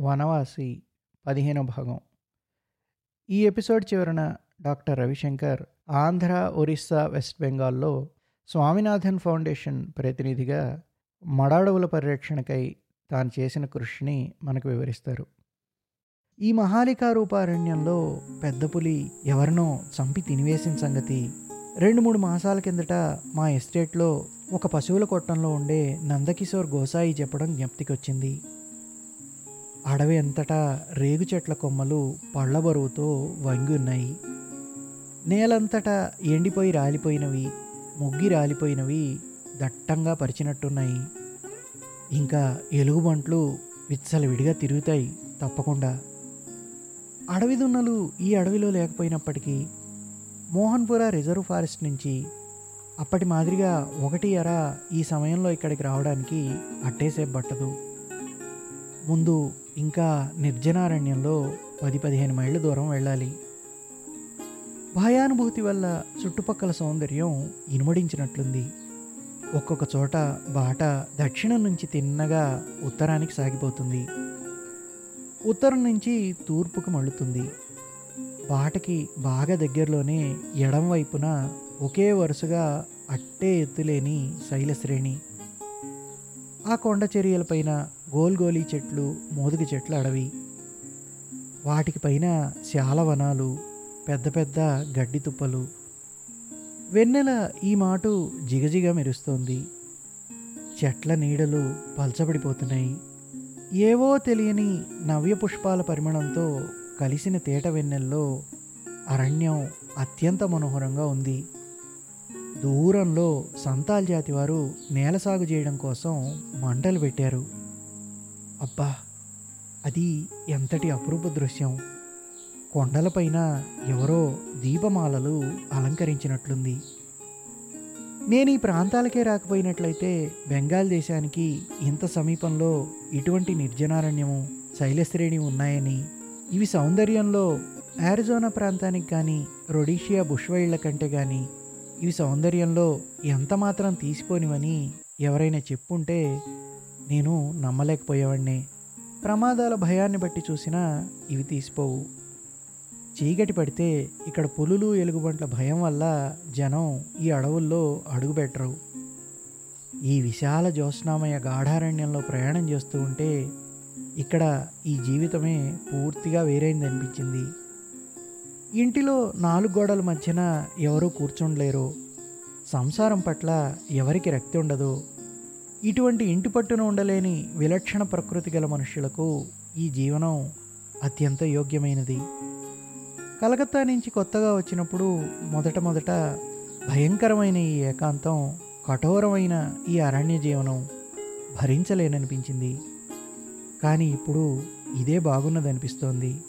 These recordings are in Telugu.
వనవాసి పదిహేనో భాగం. ఈ ఎపిసోడ్ చివరన డాక్టర్ రవిశంకర్ ఆంధ్ర ఒరిస్సా వెస్ట్ బెంగాల్లో స్వామినాథన్ ఫౌండేషన్ ప్రతినిధిగా మడాడవుల పరిరక్షణకై తాను చేసిన కృషిని మనకు వివరిస్తారు. ఈ మహాలికారూపారణ్యంలో పెద్ద పులి ఎవరినో చంపి తినివేసిన సంగతి రెండు మూడు మాసాల కిందట మా ఎస్టేట్లో ఒక పశువుల కొట్టంలో ఉండే నందకిషోర్ గోసాయి చెప్పడం జ్ఞప్తికొచ్చింది. అడవి అంతటా రేగు చెట్ల కొమ్మలు పళ్ళ బరువుతో వంగి ఉన్నాయి నేలంతటా ఎండిపోయి రాలిపోయినవి ముగ్గి రాలిపోయినవి దట్టంగా పరిచినట్టున్నాయి. ఇంకా ఎలుగుబంట్లు విచ్చలవిడిగా తిరుగుతాయి తప్పకుండా. అడవి దున్నలు ఈ అడవిలో లేకపోయినప్పటికీ మోహన్పుర రిజర్వ్ ఫారెస్ట్ నుంచి అప్పటి మాదిరిగా ఒకటి ఎర ఈ సమయంలో ఇక్కడికి రావడానికి అట్టేసేపు పట్టదు. ముందు ఇంకా నిర్జనారణ్యంలో పది పదిహేను మైళ్ళ దూరం వెళ్ళాలి. భయానుభూతి వల్ల చుట్టుపక్కల సౌందర్యం ఇనుమడించినట్లుంది. ఒక్కొక్క చోట బాట దక్షిణం నుంచి తిన్నగా ఉత్తరానికి సాగిపోతుంది. ఉత్తరం నుంచి తూర్పుకు మళ్ళుతుంది. బాటకి బాగా దగ్గరలోనే ఎడం వైపున ఒకే వరుసగా అట్టే ఎత్తులేని శైలశ్రేణి. ఆ కొండ చర్యలపైన గోల్గోలీ చెట్లు మోదుగ చెట్ల అడవి. వాటికి పైన శాలవనాలు పెద్ద పెద్ద గడ్డి తుప్పలు. వెన్నెల ఈ మాటు జిగజిగ మెరుస్తోంది. చెట్ల నీడలు పల్చబడిపోతున్నాయి. ఏవో తెలియని నవ్య పుష్పాల పరిమళంతో కలిసిన తేట వెన్నెల్లో అరణ్యం అత్యంత మనోహరంగా ఉంది. దూరంలో సంతాల్ జాతి వారు నేల సాగు చేయడం కోసం మంటలు పెట్టారు. అబ్బా అది ఎంతటి అపురూప దృశ్యం. కొండలపైన ఎవరో దీపమాలలు అలంకరించినట్లుంది. నేను ఈ ప్రాంతాలకే రాకపోయినట్లయితే బెంగాల్ దేశానికి ఇంత సమీపంలో ఇటువంటి నిర్జనారణ్యము శైలశ్రేణి ఉన్నాయని ఇవి సౌందర్యంలో ఆరిజోనా ప్రాంతానికి కానీ రొడీషియా బుష్వైళ్ళ కంటే కానీ ఇవి సౌందర్యంలో ఎంత మాత్రం తీసిపోనివని ఎవరైనా చెప్పుంటే నేను నమ్మలేకపోయేవాడిని ప్రమాదాల భయాన్ని బట్టి చూసినా ఇవి తీసిపోవు. చీకటి పడితే ఇక్కడ పులులు ఎలుగుబంట్ల భయం వల్ల జనం ఈ అడవుల్లో అడుగుపెట్టరు ఈ విశాల జ్యోత్స్నామయ గాఢారణ్యంలో ప్రయాణం చేస్తూ ఉంటే ఇక్కడ ఈ జీవితమే పూర్తిగా వేరైంది అనిపించింది. ఇంటిలో నాలుగు గోడల మధ్యన ఎవరూ కూర్చుండలేరు. సంసారం పట్ల ఎవరికి రక్తి ఉండదు. ఇటువంటి ఇంటి పట్టున ఉండలేని విలక్షణ ప్రకృతి గల మనుషులకు ఈ జీవనం అత్యంత యోగ్యమైనది. కలకత్తా నుంచి కొత్తగా వచ్చినప్పుడు మొదట మొదట భయంకరమైన ఈ ఏకాంతం కఠోరమైన ఈ అరణ్య జీవనం భరించలేననిపించింది. కానీ ఇప్పుడు ఇదే బాగున్నదనిపిస్తోంది.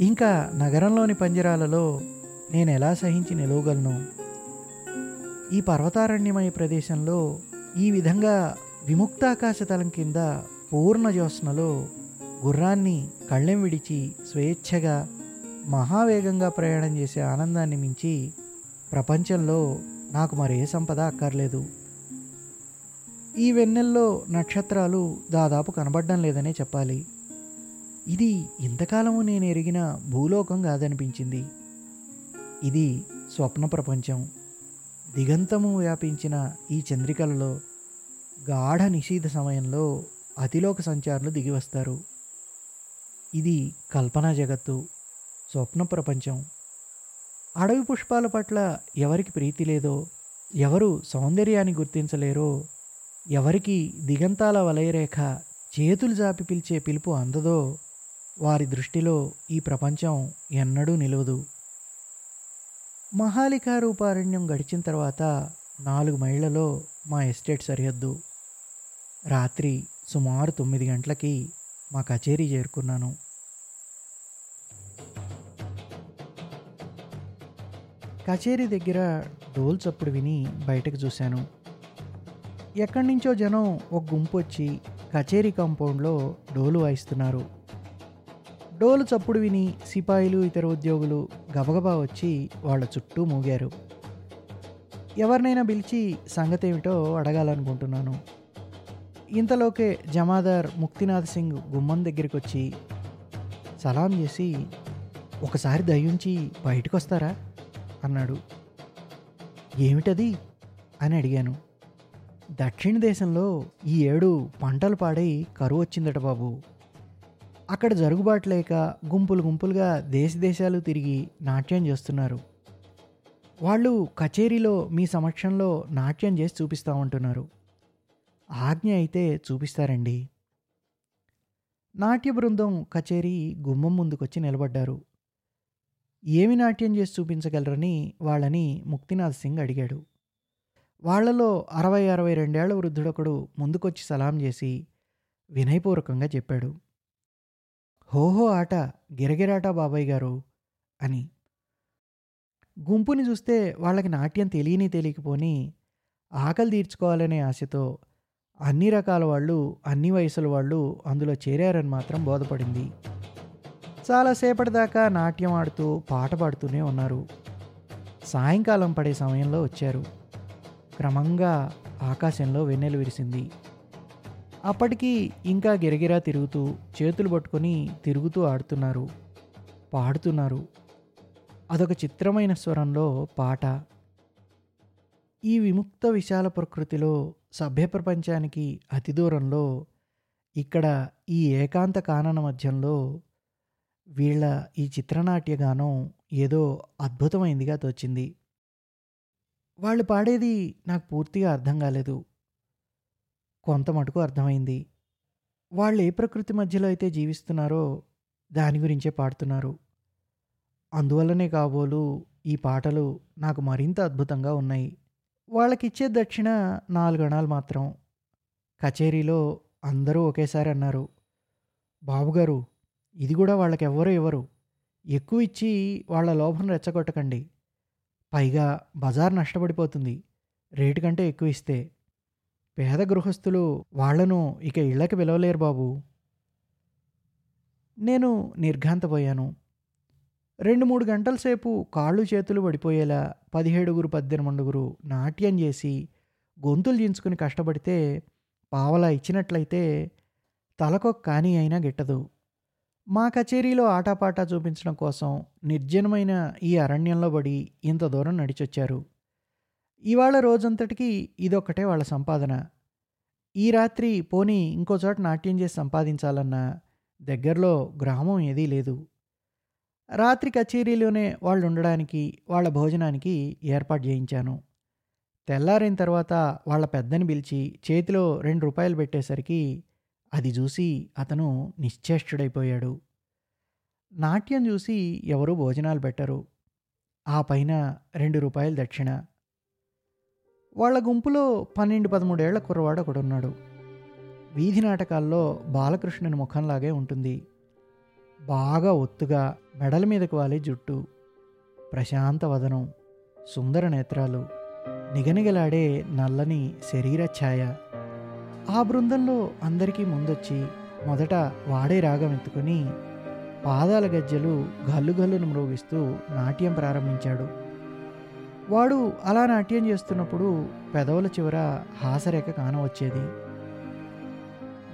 ఇంకా నగరంలోని పంజరాలలో నేను ఎలా సహించి నిలవగలను? ఈ పర్వతారణ్యమయ ప్రదేశంలో ఈ విధంగా విముక్తాకాశ తలం కింద పూర్ణజ్యోత్స్నలో గుర్రాన్ని కళ్ళెం విడిచి స్వేచ్ఛగా మహావేగంగా ప్రయాణం చేసే ఆనందాన్ని మించి ప్రపంచంలో నాకు మరే సంపద అక్కర్లేదు. ఈ వెన్నెల్లో నక్షత్రాలు దాదాపు కనబడడం లేదనే చెప్పాలి. ఇది ఇంతకాలము నేను ఎరిగిన భూలోకం కాదనిపించింది. ఇది స్వప్న ప్రపంచం. దిగంతము వ్యాపించిన ఈ చంద్రికలలో గాఢ నిషీధ సమయంలో అతిలోక సంచారులు దిగివస్తారు ఇది కల్పనా జగత్తు స్వప్న ప్రపంచం. అడవి పుష్పాల పట్ల ఎవరికి ప్రీతి లేదో ఎవరు సౌందర్యాన్ని గుర్తించలేరో ఎవరికి దిగంతాల వలయరేఖ చేతులు జాపి పిలిచే పిలుపు అందదో వారి దృష్టిలో ఈ ప్రపంచం ఎన్నడూ నిలవదు. మహాలికారూపారణ్యం గడిచిన తర్వాత నాలుగు మైళ్ళలో మా ఎస్టేట్ సరిహద్దు రాత్రి సుమారు తొమ్మిది గంటలకి మా కచేరీ చేరుకున్నాను. కచేరీ దగ్గర డోల్ చప్పుడు విని బయటకు చూశాను. ఎక్కడి నుంచో జనం ఒక గుంపు వచ్చి కచేరీ కాంపౌండ్లో డోలు వాయిస్తున్నారు. డోలు చప్పుడు విని సిపాయిలు ఇతర ఉద్యోగులు గబగబా వచ్చి వాళ్ళ చుట్టూ మూగారు. ఎవరినైనా పిలిచి సంగతి ఏమిటో అడగాలనుకుంటున్నాను. ఇంతలోకే జమాదార్ ముక్తినాథ్ సింగ్ గుమ్మం దగ్గరికి వచ్చి సలాం చేసి ఒకసారి దయ్యుంచి బయటకు వస్తారా అన్నాడు. ఏమిటది? అని అడిగాను. దక్షిణ దేశంలో ఈ ఏడు పంటలు పాడై కరువు వచ్చిందట బాబు. అక్కడ జరుగుబాటు లేక గుంపులు గుంపులుగా దేశ దేశాలు తిరిగి నాట్యం చేస్తున్నారు. వాళ్ళు కచేరీలో మీ సమక్షంలో నాట్యం చేసి చూపిస్తామంటున్నారు ఆజ్ఞ అయితే చూపిస్తారండి. నాట్య బృందం కచేరీ గుమ్మం ముందుకొచ్చి నిలబడ్డారు. ఏమి నాట్యం చేసి చూపించగలరని వాళ్ళని ముక్తినాథ్ సింగ్ అడిగాడు. వాళ్ళలో అరవై అరవై రెండేళ్ళ వృద్ధుడొకడు ముందుకొచ్చి సలాం చేసి వినయపూర్వకంగా చెప్పాడు. హోహో ఆట గిరగిరాట బాబాయ్ గారు అని. గుంపుని చూస్తే వాళ్ళకి నాట్యం తెలియని తెలియకపోని ఆకలి తీర్చుకోవాలనే ఆశతో అన్ని రకాల వాళ్ళు అన్ని వయసుల వాళ్ళు అందులో చేరారని మాత్రం బోధపడింది. చాలాసేపటి దాకా నాట్యం ఆడుతూ పాట పాడుతూనే ఉన్నారు. సాయంకాలం పడే సమయంలో వచ్చారు. క్రమంగా ఆకాశంలో వెన్నెలు విరిసింది. అప్పటికి ఇంకా గిరగిరా తిరుగుతూ చేతులు పట్టుకొని తిరుగుతూ ఆడుతున్నారు పాడుతున్నారు. అదొక చిత్రమైన స్వరంలో పాట. ఈ విముక్త విశాల ప్రకృతిలో సభ్య ప్రపంచానికి అతి దూరంలో ఇక్కడ ఈ ఏకాంత కానన మధ్యంలో వీళ్ళ ఈ చిత్రనాట్య గానం ఏదో అద్భుతమైందిగా తోచింది. వాళ్ళు పాడేది నాకు పూర్తిగా అర్థం కాలేదు. కొంత మటుకు అర్థమైంది. వాళ్ళు ఏ ప్రకృతి మధ్యలో అయితే జీవిస్తున్నారో దాని గురించే పాడుతున్నారు. అందువల్లనే కాబోలు ఈ పాటలు నాకు మరింత అద్భుతంగా ఉన్నాయి. వాళ్ళకిచ్చే దక్షిణ నాలుగణాలు మాత్రం కచేరీలో అందరూ ఒకేసారి అన్నారు. బాబుగారు ఇది కూడా వాళ్ళకెవ్వరూ ఇవ్వరు. ఎక్కువ ఇచ్చి వాళ్ళ లోభం రెచ్చగొట్టకండి. పైగా బజార్ నష్టపడిపోతుంది. రేటు కంటే ఎక్కువ ఇస్తే పేద గృహస్థులు వాళ్ళను ఇక ఇళ్ళకి పిలవలేరు బాబు. నేను నిర్ఘాంతపోయాను. రెండు మూడు గంటల సేపు కాళ్ళు చేతులు పడిపోయేలా పదిహేడుగురు పద్దెనిమిదిగురు నాట్యం చేసి గొంతులు దించుకుని కష్టపడితే పావలా ఇచ్చినట్లయితే తలకొక కానీ అయినా గిట్టదు. మా కచేరీలో ఆటాపాటా చూపించడం కోసం నిర్జనమైన ఈ అరణ్యంలో పడి ఇంత దూరం నడిచొచ్చారు. ఇవాళ రోజంతటికి ఇదొక్కటే వాళ్ళ సంపాదన. ఈ రాత్రి పోనీ ఇంకో చోట నాట్యం చేసి సంపాదించాలన్నా దగ్గరలో గ్రామం ఏదీ లేదు. రాత్రి కచేరీలోనే వాళ్ళు ఉండడానికి వాళ్ళ భోజనానికి ఏర్పాటు చేయించాను. తెల్లారిన తర్వాత వాళ్ళ పెద్దని పిలిచి చేతిలో రెండు రూపాయలు పెట్టేసరికి అది చూసి అతను నిశ్చేష్టుడైపోయాడు. నాట్యం చూసి ఎవరూ భోజనాలు పెట్టరు. ఆ పైన రెండు రూపాయలు దక్షిణ. వాళ్ళ గుంపులో పన్నెండు పదమూడేళ్ళ కుర్రవాడు ఒకడున్నాడు. వీధి నాటకాల్లో బాలకృష్ణుని ముఖంలాగే ఉంటుంది. బాగా ఒత్తుగా మెడల మీదకు వాలే జుట్టు ప్రశాంత వదనం సుందర నేత్రాలు నిగనిగలాడే నల్లని శరీర ఛాయ. ఆ బృందంలో అందరికీ ముందొచ్చి మొదట వాడే రాగం ఎత్తుకుని పాదాల గజ్జెలు గల్లు గల్లును మ్రోగిస్తూ నాట్యం ప్రారంభించాడు. వాడు అలా నాట్యం చేస్తున్నప్పుడు పెదవుల చివర హాసరేఖ కానవచ్చేది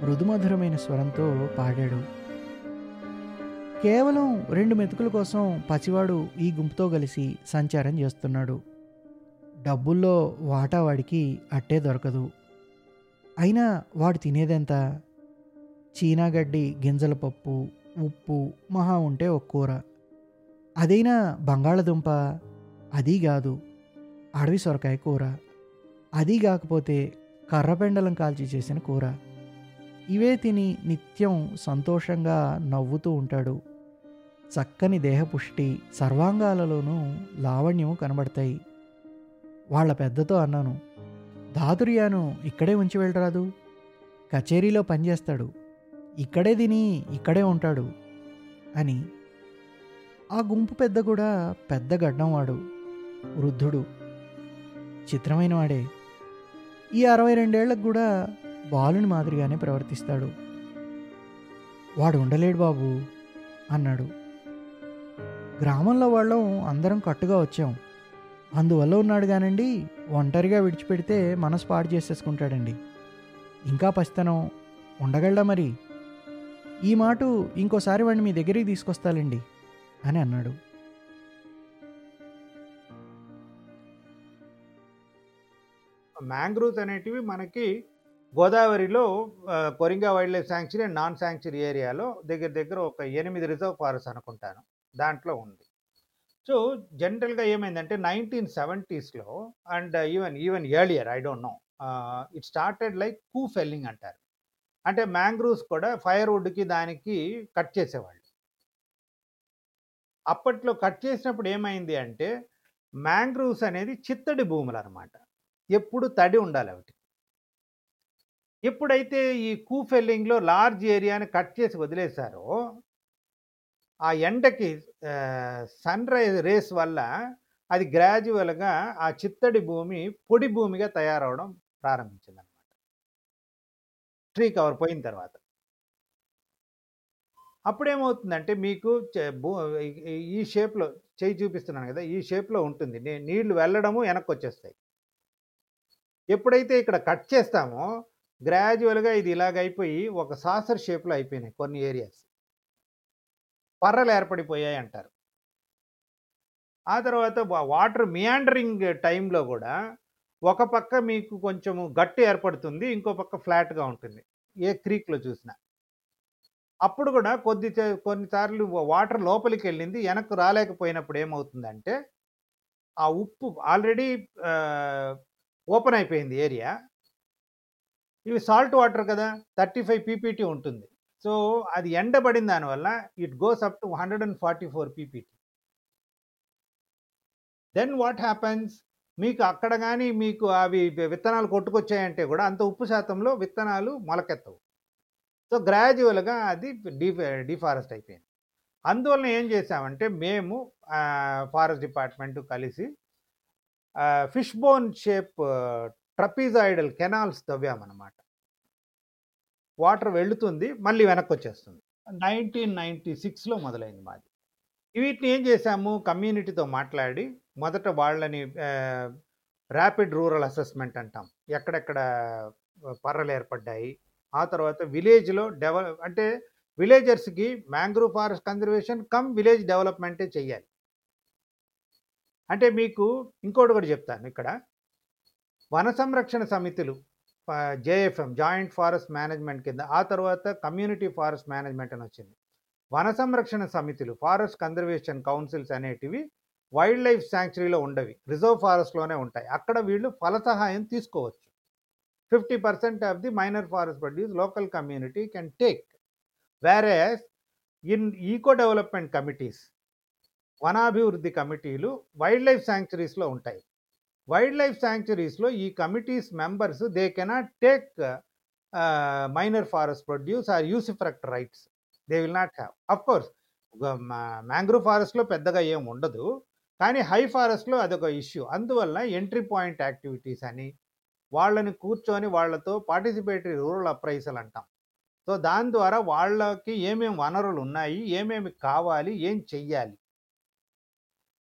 మృదుమధురమైన స్వరంతో పాడాడు. కేవలం రెండు మెతుకుల కోసం పసివాడు ఈ గుంపుతో కలిసి సంచారం చేస్తున్నాడు. డబ్బుల్లో వాటా వాడికి అట్టే దొరకదు. అయినా వాడు తినేదెంత? చీనాగడ్డి గింజల పప్పు ఉప్పు మహా ఉంటే ఒక కూర అదైనా బంగాళదుంప? అది కాదు అడవి సొరకాయ కూర. అది కాకపోతే కర్రపెండలం కాల్చి చేసిన కూర. ఇవే తిని నిత్యం సంతోషంగా నవ్వుతూ ఉంటాడు. చక్కని దేహపుష్టి సర్వాంగాలలోనూ లావణ్యము కనబడతాయి. వాళ్ళ పెద్దతో అన్నాను దాతుర్యాను ఇక్కడే ఉంచి వెళ్ళరాదు. కచేరీలో పనిచేస్తాడు ఇక్కడే తిని ఇక్కడే ఉంటాడు అని. ఆ గుంపు పెద్ద కూడా పెద్ద గడ్డంవాడు వృద్ధుడు. చిత్రమైన వాడే. ఈ అరవై రెండేళ్ళకు కూడా బాలుని మాదిరిగానే ప్రవర్తిస్తాడు. వాడు ఉండలేడు బాబు అన్నాడు. గ్రామంలో వాళ్ళం అందరం కట్టుగా వచ్చాం. అందువల్ల ఉన్నాడు కానండి ఒంటరిగా విడిచిపెడితే మనసు పాడు చేసేసుకుంటాడండి. ఇంకా పసితనం ఉండగలడా మరి? ఈ మాట ఇంకోసారి వాడిని మీ దగ్గరికి తీసుకొస్తాలండి అని అన్నాడు. మ్యాంగ్రూవ్స్ అనేటివి మనకి గోదావరిలో Coringa wild life sanctuary and non sanctuary ఏరియాలో దగ్గర దగ్గర ఒక ఎనిమిది రిజర్వ్ ఫారెస్ట్ అనుకుంటాను. దాంట్లో ఉంది. సో జనరల్గా ఏమైందంటే nineteen సెవెంటీస్లో and even even earlier I don't know it started like coupe felling అంటారు. అంటే మ్యాంగ్రూవ్స్ కూడా ఫైర్వుడ్కి దానికి కట్ చేసేవాళ్ళు. అప్పట్లో కట్ చేసినప్పుడు ఏమైంది అంటే మ్యాంగ్రూవ్స్ అనేది చిత్తడి భూములు అనమాట ఎప్పుడు తడి ఉండాలి ఒకటి ఎప్పుడైతే ఈ కూఫెల్లింగ్లో లార్జ్ ఏరియాని కట్ చేసి వదిలేశారో ఆ ఎండకి సన్ రైజ్ రేస్ వల్ల అది గ్రాడ్యువల్గా ఆ చిత్తడి భూమి పొడి భూమిగా తయారవడం ప్రారంభించింది అనమాట ట్రీ కవర్ పోయిన తర్వాత. అప్పుడేమవుతుందంటే మీకు చే- భూ- ఈ- షేప్లో చేయి చూపిస్తున్నాను కదా ఈ షేప్లో ఉంటుంది. నీళ్ళు వెళ్ళడము వెనక్కి వచ్చేస్తాయి. ఎప్పుడైతే ఇక్కడ కట్ చేస్తామో గ్రాడ్యువల్గా ఇది ఇలాగ అయిపోయి ఒక సాసర్ షేప్లో అయిపోయినాయి కొన్ని ఏరియాస్. పర్రలు ఏర్పడిపోయాయి అంటారు. ఆ తర్వాత వాటర్ మియాండరింగ్ టైంలో కూడా ఒక పక్క మీకు కొంచెము గట్టు ఏర్పడుతుంది ఇంకో పక్క ఫ్లాట్గా ఉంటుంది. ఏ క్రీక్లో చూసినా. అప్పుడు కూడా కొద్ది కొన్నిసార్లు వాటర్ లోపలికి వెళ్ళింది వెనక్కు రాలేకపోయినప్పుడు ఏమవుతుందంటే ఆ ఉప్పు ఆల్రెడీ ఓపెన్ అయిపోయింది ఏరియా. ఇవి సాల్ట్ వాటర్ కదా థర్టీ ఫైవ్ పీపీటీ ఉంటుంది. సో అది ఎండబడిన దానివల్ల it goes up to hundred and forty four PPT. Then what happens? మీకు అక్కడ కానీ మీకు అవి విత్తనాలు కొట్టుకొచ్చాయంటే కూడా అంత ఉప్పు శాతంలో విత్తనాలు మొలకెత్తవు. సో గ్రాడ్యువల్గా అది డీ డిఫారెస్ట్ అయిపోయింది. అందువలన ఏం చేసామంటే మేము ఫారెస్ట్ డిపార్ట్మెంట్ కలిసి fish bone shape trapezoidal canals తవ్వామన్నమాట. Water వెళుతుంది మళ్ళీ వెనక్కి వచ్చేస్తుంది నైన్టీన్ నైంటీ సిక్స్లో మొదలైంది మాది. వీటిని ఏం చేశాము? కమ్యూనిటీతో మాట్లాడి మొదట వాళ్ళని ర్యాపిడ్ రూరల్ అసెస్మెంట్ అంటాం. ఎక్కడెక్కడ పర్రలు ఏర్పడ్డాయి. ఆ తర్వాత విలేజ్లో డెవలప్ అంటే విలేజర్స్కి mangrove forest conservation cum village డెవలప్మెంటే చెయ్యాలి. అంటే మీకు ఇంకోటి కూడా చెప్తాను ఇక్కడ. వన సంరక్షణ సమితులు జేఎఫ్ఎం జాయింట్ ఫారెస్ట్ మేనేజ్మెంట్ కింద ఆ తర్వాత కమ్యూనిటీ ఫారెస్ట్ మేనేజ్మెంట్ అని వచ్చింది. వన సంరక్షణ సమితులు ఫారెస్ట్ కన్జర్వేషన్ కౌన్సిల్స్ అనేటివి వైల్డ్ లైఫ్ శాంక్చురీలో ఉండవి. రిజర్వ్ ఫారెస్ట్లోనే ఉంటాయి. అక్కడ వీళ్ళు ఫల సహాయం తీసుకోవచ్చు. Fifty percent of the minor forest produce local community can take. Whereas in eco development committees వనాభివృద్ధి కమిటీలు వైల్డ్ లైఫ్ శాంక్చురీస్లో ఉంటాయి. వైల్డ్ లైఫ్ శాంక్చురీస్లో ఈ committees members they cannot take minor forest produce or usufruct rights. They will not have. Of course mangrove ఫారెస్ట్లో పెద్దగా ఏం ఉండదు. కానీ హై ఫారెస్ట్లో అదొక ఇష్యూ. అందువల్ల ఎంట్రీ పాయింట్ యాక్టివిటీస్ అని వాళ్ళని కూర్చొని వాళ్ళతో పార్టిసిపేటరీ రూరల్ అప్రైజల్ అంటాం. సో దాని ద్వారా వాళ్ళకి ఏమేమి వనరులు ఉన్నాయి ఏమేమి కావాలి ఏం చెయ్యాలి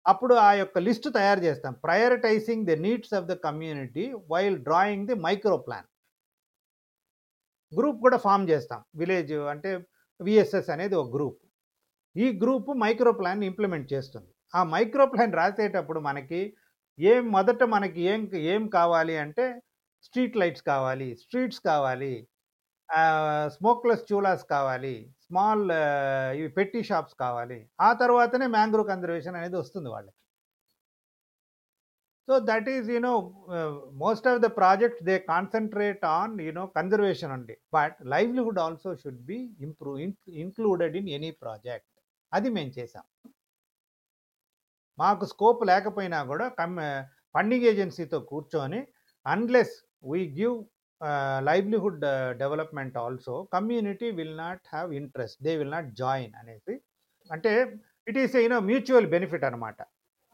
అప్పుడు ఆ యొక్క లిస్ట్ తయారు చేస్తాం. Prioritising the needs of the community while drawing the micro plan group కూడా ఫామ్ చేస్తాం. విలేజ్ అంటే విఎస్ఎస్ అనేది ఒక గ్రూప్ ఈ గ్రూప్ మైక్రో ప్లాన్ ఇంప్లిమెంట్ చేస్తుంది. ఆ మైక్రో ప్లాన్ రాసేటప్పుడు మనకి ఏం మొదట మనకి ఏం ఏం కావాలి అంటే స్ట్రీట్ లైట్స్ కావాలి స్ట్రీట్స్ కావాలి స్మోక్లెస్ చూలాస్ కావాలి స్మాల్ ఇవి పెట్టి షాప్స్ కావాలి. ఆ తర్వాతనే మ్యాంగ్రో కన్జర్వేషన్ అనేది వస్తుంది వాళ్ళకి. So that is you know most of the project they concentrate on you know conservation అండి. But livelihood also should be improve included in any project. అది మేము చేసాం మాకు స్కోప్ లేకపోయినా కూడా కమ్ ఫండింగ్ ఏజెన్సీతో కూర్చొని unless we give livelihood development also community will not have interest they will not join అనేసి. అంటే it is you know mutual benefit అనమాట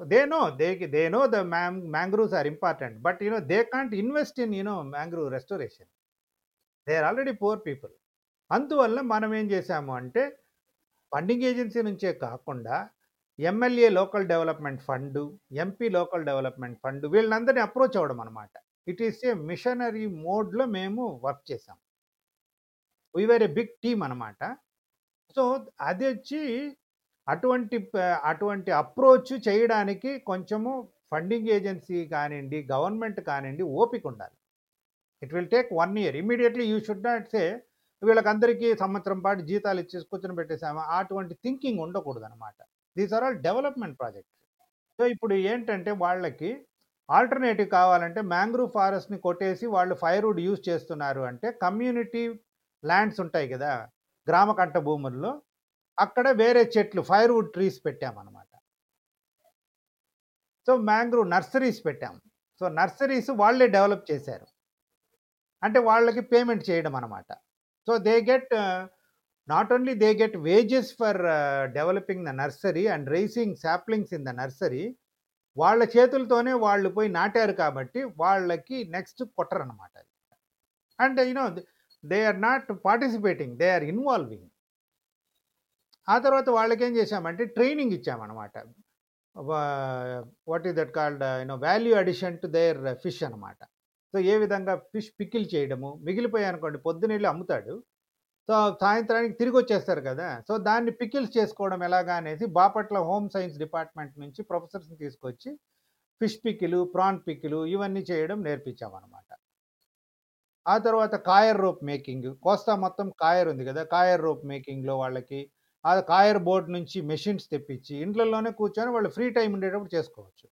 they know they they know the ma'am mangroves are important but you know they can't invest in you know mangrove restoration they are already poor people అందువల్ల మనం ఏం చేసాము అంటే ఫండింగ్ ఏజెన్సీ నుంచే కాకుండా MLA local development fund MP local development fund వీళ్ళందరినీ అప్రోచ్ అవ్వడం అనమాట ఇట్ ఈస్ ఏ మిషనరీ మోడ్లో మేము వర్క్ చేసాం వీఆర్ ఏ బిగ్ టీమ్ అనమాట సో అది వచ్చి అటువంటి అటువంటి అప్రోచ్ చేయడానికి కొంచెము ఫండింగ్ ఏజెన్సీ కానివ్వండి గవర్నమెంట్ కానివ్వండి ఓపిక ఉండాలి. It will take one year immediately you should not say వీళ్ళకందరికీ సంవత్సరం పాటు జీతాలు ఇచ్చేసి కూర్చొని పెట్టేసాము అటువంటి థింకింగ్ ఉండకూడదు అనమాట these are all development projects so ఇప్పుడు ఏంటంటే వాళ్ళకి ఆల్టర్నేటివ్ కావాలంటే మ్యాంగ్రూవ్ ఫారెస్ట్ని కొట్టేసి వాళ్ళు ఫైర్వుడ్ యూజ్ చేస్తున్నారు అంటే కమ్యూనిటీ ల్యాండ్స్ ఉంటాయి కదా గ్రామ కంట భూముల్లో అక్కడ వేరే చెట్లు ఫైర్వుడ్ ట్రీస్ పెట్టామన్నమాట. సో మ్యాంగ్రూవ్ నర్సరీస్ పెట్టాం. సో నర్సరీస్ వాళ్ళే డెవలప్ చేశారు. అంటే వాళ్ళకి పేమెంట్ చేయడం అనమాట so they get not only they get wages for developing the nursery and raising saplings in the nursery వాళ్ళ చేతులతోనే వాళ్ళు పోయి నాటారు కాబట్టి వాళ్ళకి నెక్స్ట్ కొట్టరు అనమాట and you know they are not participating they are involving ఆ తర్వాత వాళ్ళకి ఏం చేశామంటే training ఇచ్చామన్నమాట. What is that called you know value addition to their fish అనమాట సో ఏ విధంగా ఫిష్ పికిల్ చేయడము మిగిలిపోయాయి అనుకోండి పొద్దున అమ్ముతాడు. సో సాయంత్రానికి తిరిగి వచ్చేస్తారు కదా! సో దాన్ని పికిల్స్ చేసుకోవడం ఎలాగా అనేసి బాపట్ల హోమ్ సైన్స్ డిపార్ట్మెంట్ నుంచి ప్రొఫెసర్స్ని తీసుకొచ్చి ఫిష్ పికిలు ప్రాన్ పికిలు ఇవన్నీ చేయడం నేర్పించామన్నమాట. ఆ తర్వాత కాయర్ రోప్ మేకింగ్ కోస్తా మొత్తం కాయర్ ఉంది కదా! కాయర్ రోప్ మేకింగ్లో వాళ్ళకి ఆ కాయర్ బోర్డ్ నుంచి మెషిన్స్ తెప్పించి ఇంట్లోనే కూర్చొని వాళ్ళు ఫ్రీ టైం ఉండేటప్పుడు చేసుకోవచ్చు.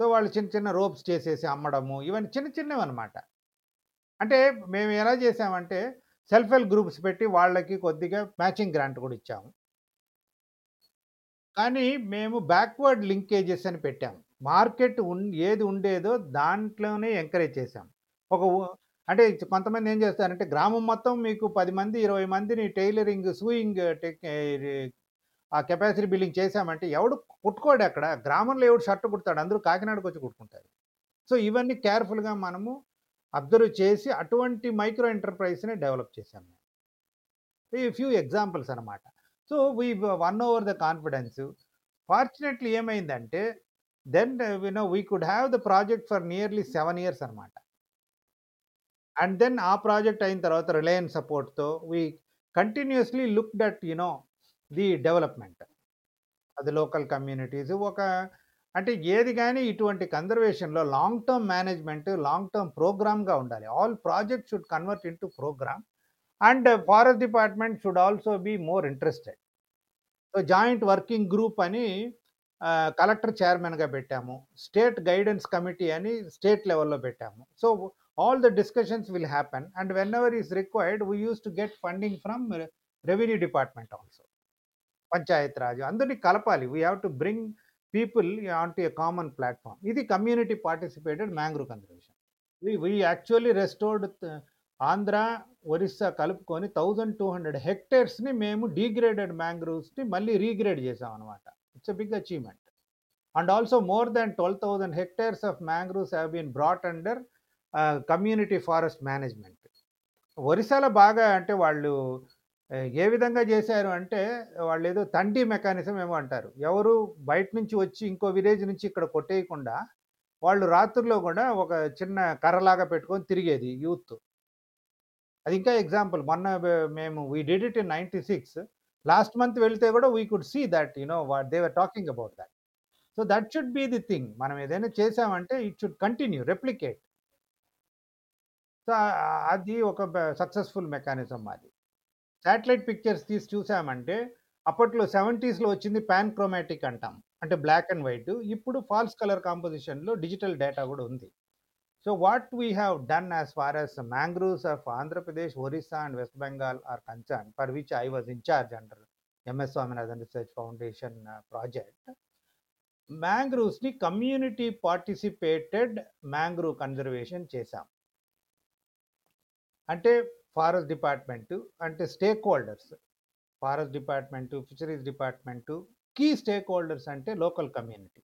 సో వాళ్ళు చిన్న చిన్న రోప్స్ చేసేసి అమ్మడము ఇవన్నీ చిన్న చిన్నవి అనమాట అంటే మేము ఎలా చేసామంటే సెల్ఫ్ హెల్ప్ గ్రూప్స్ పెట్టి వాళ్ళకి కొద్దిగా మ్యాచింగ్ గ్రాంట్ కూడా ఇచ్చాము. కానీ మేము బ్యాక్వర్డ్ లింకేజెస్ అని పెట్టాము. మార్కెట్ ఉన్ ఏది ఉండేదో దాంట్లోనే ఎంకరేజ్ చేసాం ఒక అంటే కొంతమంది ఏం చేస్తారంటే గ్రామం మొత్తం మీకు పది మంది ఇరవై మందిని టైలరింగ్ సూయింగ్ టెక్ ఆ కెపాసిటీ బిల్డింగ్ చేశామంటే ఎవడు కుట్టుకోడు అక్కడ. గ్రామంలో ఎవడు షర్ట్ కుడతాడు? అందరూ కాకినాడకు వచ్చి కుట్టుకుంటారు. సో ఇవన్నీ కేర్ఫుల్గా మనము అబ్జర్వ్ చేసి అటువంటి మైక్రో ఎంటర్ప్రైజ్ని డెవలప్ చేశాము ఈ ఫ్యూ ఎగ్జాంపుల్స్ అనమాట so we won over the confidence fortunately ఏమైందంటే then you know we could have the project for nearly seven years అనమాట అండ్ దెన్ ఆ ప్రాజెక్ట్ అయిన తర్వాత రిలయన్స్ సపోర్ట్తో we continuously look that you know the development అది లోకల్ కమ్యూనిటీస్ ఒక అంటే ఏది కానీ ఇటువంటి కన్జర్వేషన్లో long term management long term ప్రోగ్రామ్గా ఉండాలి. All project should convert in to programme and forest department should also be more interested so joint working group అని కలెక్టర్ చైర్మన్గా పెట్టాము. స్టేట్ గైడెన్స్ కమిటీ అని స్టేట్ లెవెల్లో పెట్టాము. So all the discussions will happen and whenever is required we use to get funding from revenue department also panchayat raj అందరినీ కలపాలి we have to bring people on to a common platform ఇది community participated mangrove conservation we actually restored Andhra Orissa కలుపుకొని థౌజండ్ టూ హండ్రెడ్ హెక్టేర్స్ని మేము డీగ్రేడెడ్ మ్యాంగ్రూవ్స్ని మళ్ళీ రీగ్రేడ్ చేసాం అనమాట it's a big achievement and also more than twelve thousand hectares of mangroves have been brought under community forest management ఒరిస్సాలో బాగా అంటే వాళ్ళు ఏ విధంగా చేశారు అంటే వాళ్ళు ఏదో తండి మెకానిజం ఏమో అంటారు. ఎవరు బయట నుంచి వచ్చి ఇంకో విలేజ్ నుంచి ఇక్కడ కొట్టేయకుండా వాళ్ళు రాత్రుల్లో కూడా ఒక చిన్న కర్రలాగా పెట్టుకొని తిరిగేది యూత్. అది ఇంకా ఎగ్జాంపుల్. మొన్న మేము we did it in ninety six last month వెళ్తే కూడా we could see that you know what they were talking about that so that should be the thing మనం ఏదైనా చేసామంటే it should continue replicate so అది ఒక సక్సెస్ఫుల్ మెకానిజం అది శాటిలైట్ పిక్చర్స్ తీసి చూసామంటే అప్పట్లో సెవెంటీస్లో వచ్చింది పాన్ క్రోమాటిక్ అంటాం. అంటే బ్లాక్ అండ్ వైట్ ఇప్పుడు ఫాల్స్ కలర్ కాంపోజిషన్లో డిజిటల్ డేటా కూడా ఉంది. So what we have done as far as mangroves of Andhra Pradesh Orissa and west Bengal are concern for which I was in-charge under MS Swaminathan research foundation project మ్యాంగ్రూవ్స్ని community participated mangrove conservation చేశాం. అంటే ఫారెస్ట్ డిపార్ట్మెంటు అంటే stake holders forest department fisheries department key stake holders అంటే లోకల్ కమ్యూనిటీ.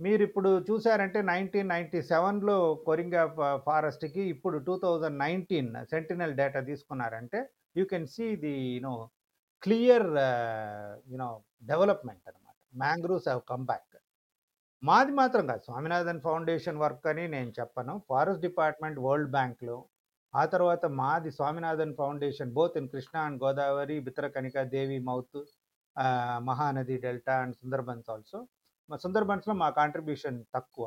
మీరు ఇప్పుడు చూసారంటే నైన్టీన్ నైంటీ సెవెన్లో కొరింగా ఫారెస్ట్కి ఇప్పుడు two thousand nineteen sentinel data తీసుకున్నారంటే you can see the you know clear you know development అనమాట మ్యాంగ్రూవ్స్ హ్యావ్ కమ్ బ్యాక్. మాది మాత్రం కాదు. స్వామినాథన్ ఫౌండేషన్ వర్క్ అని నేను చెప్పను. ఫారెస్ట్ డిపార్ట్మెంట్ వరల్డ్ బ్యాంక్లో ఆ తర్వాత మాది Swaminathan foundation both in Krishna and Godavari Bhitarkanika Devi mouth Mahanadi delta and Sundarbans also. మా సుందర్బన్స్లో మా కాంట్రిబ్యూషన్ తక్కువ.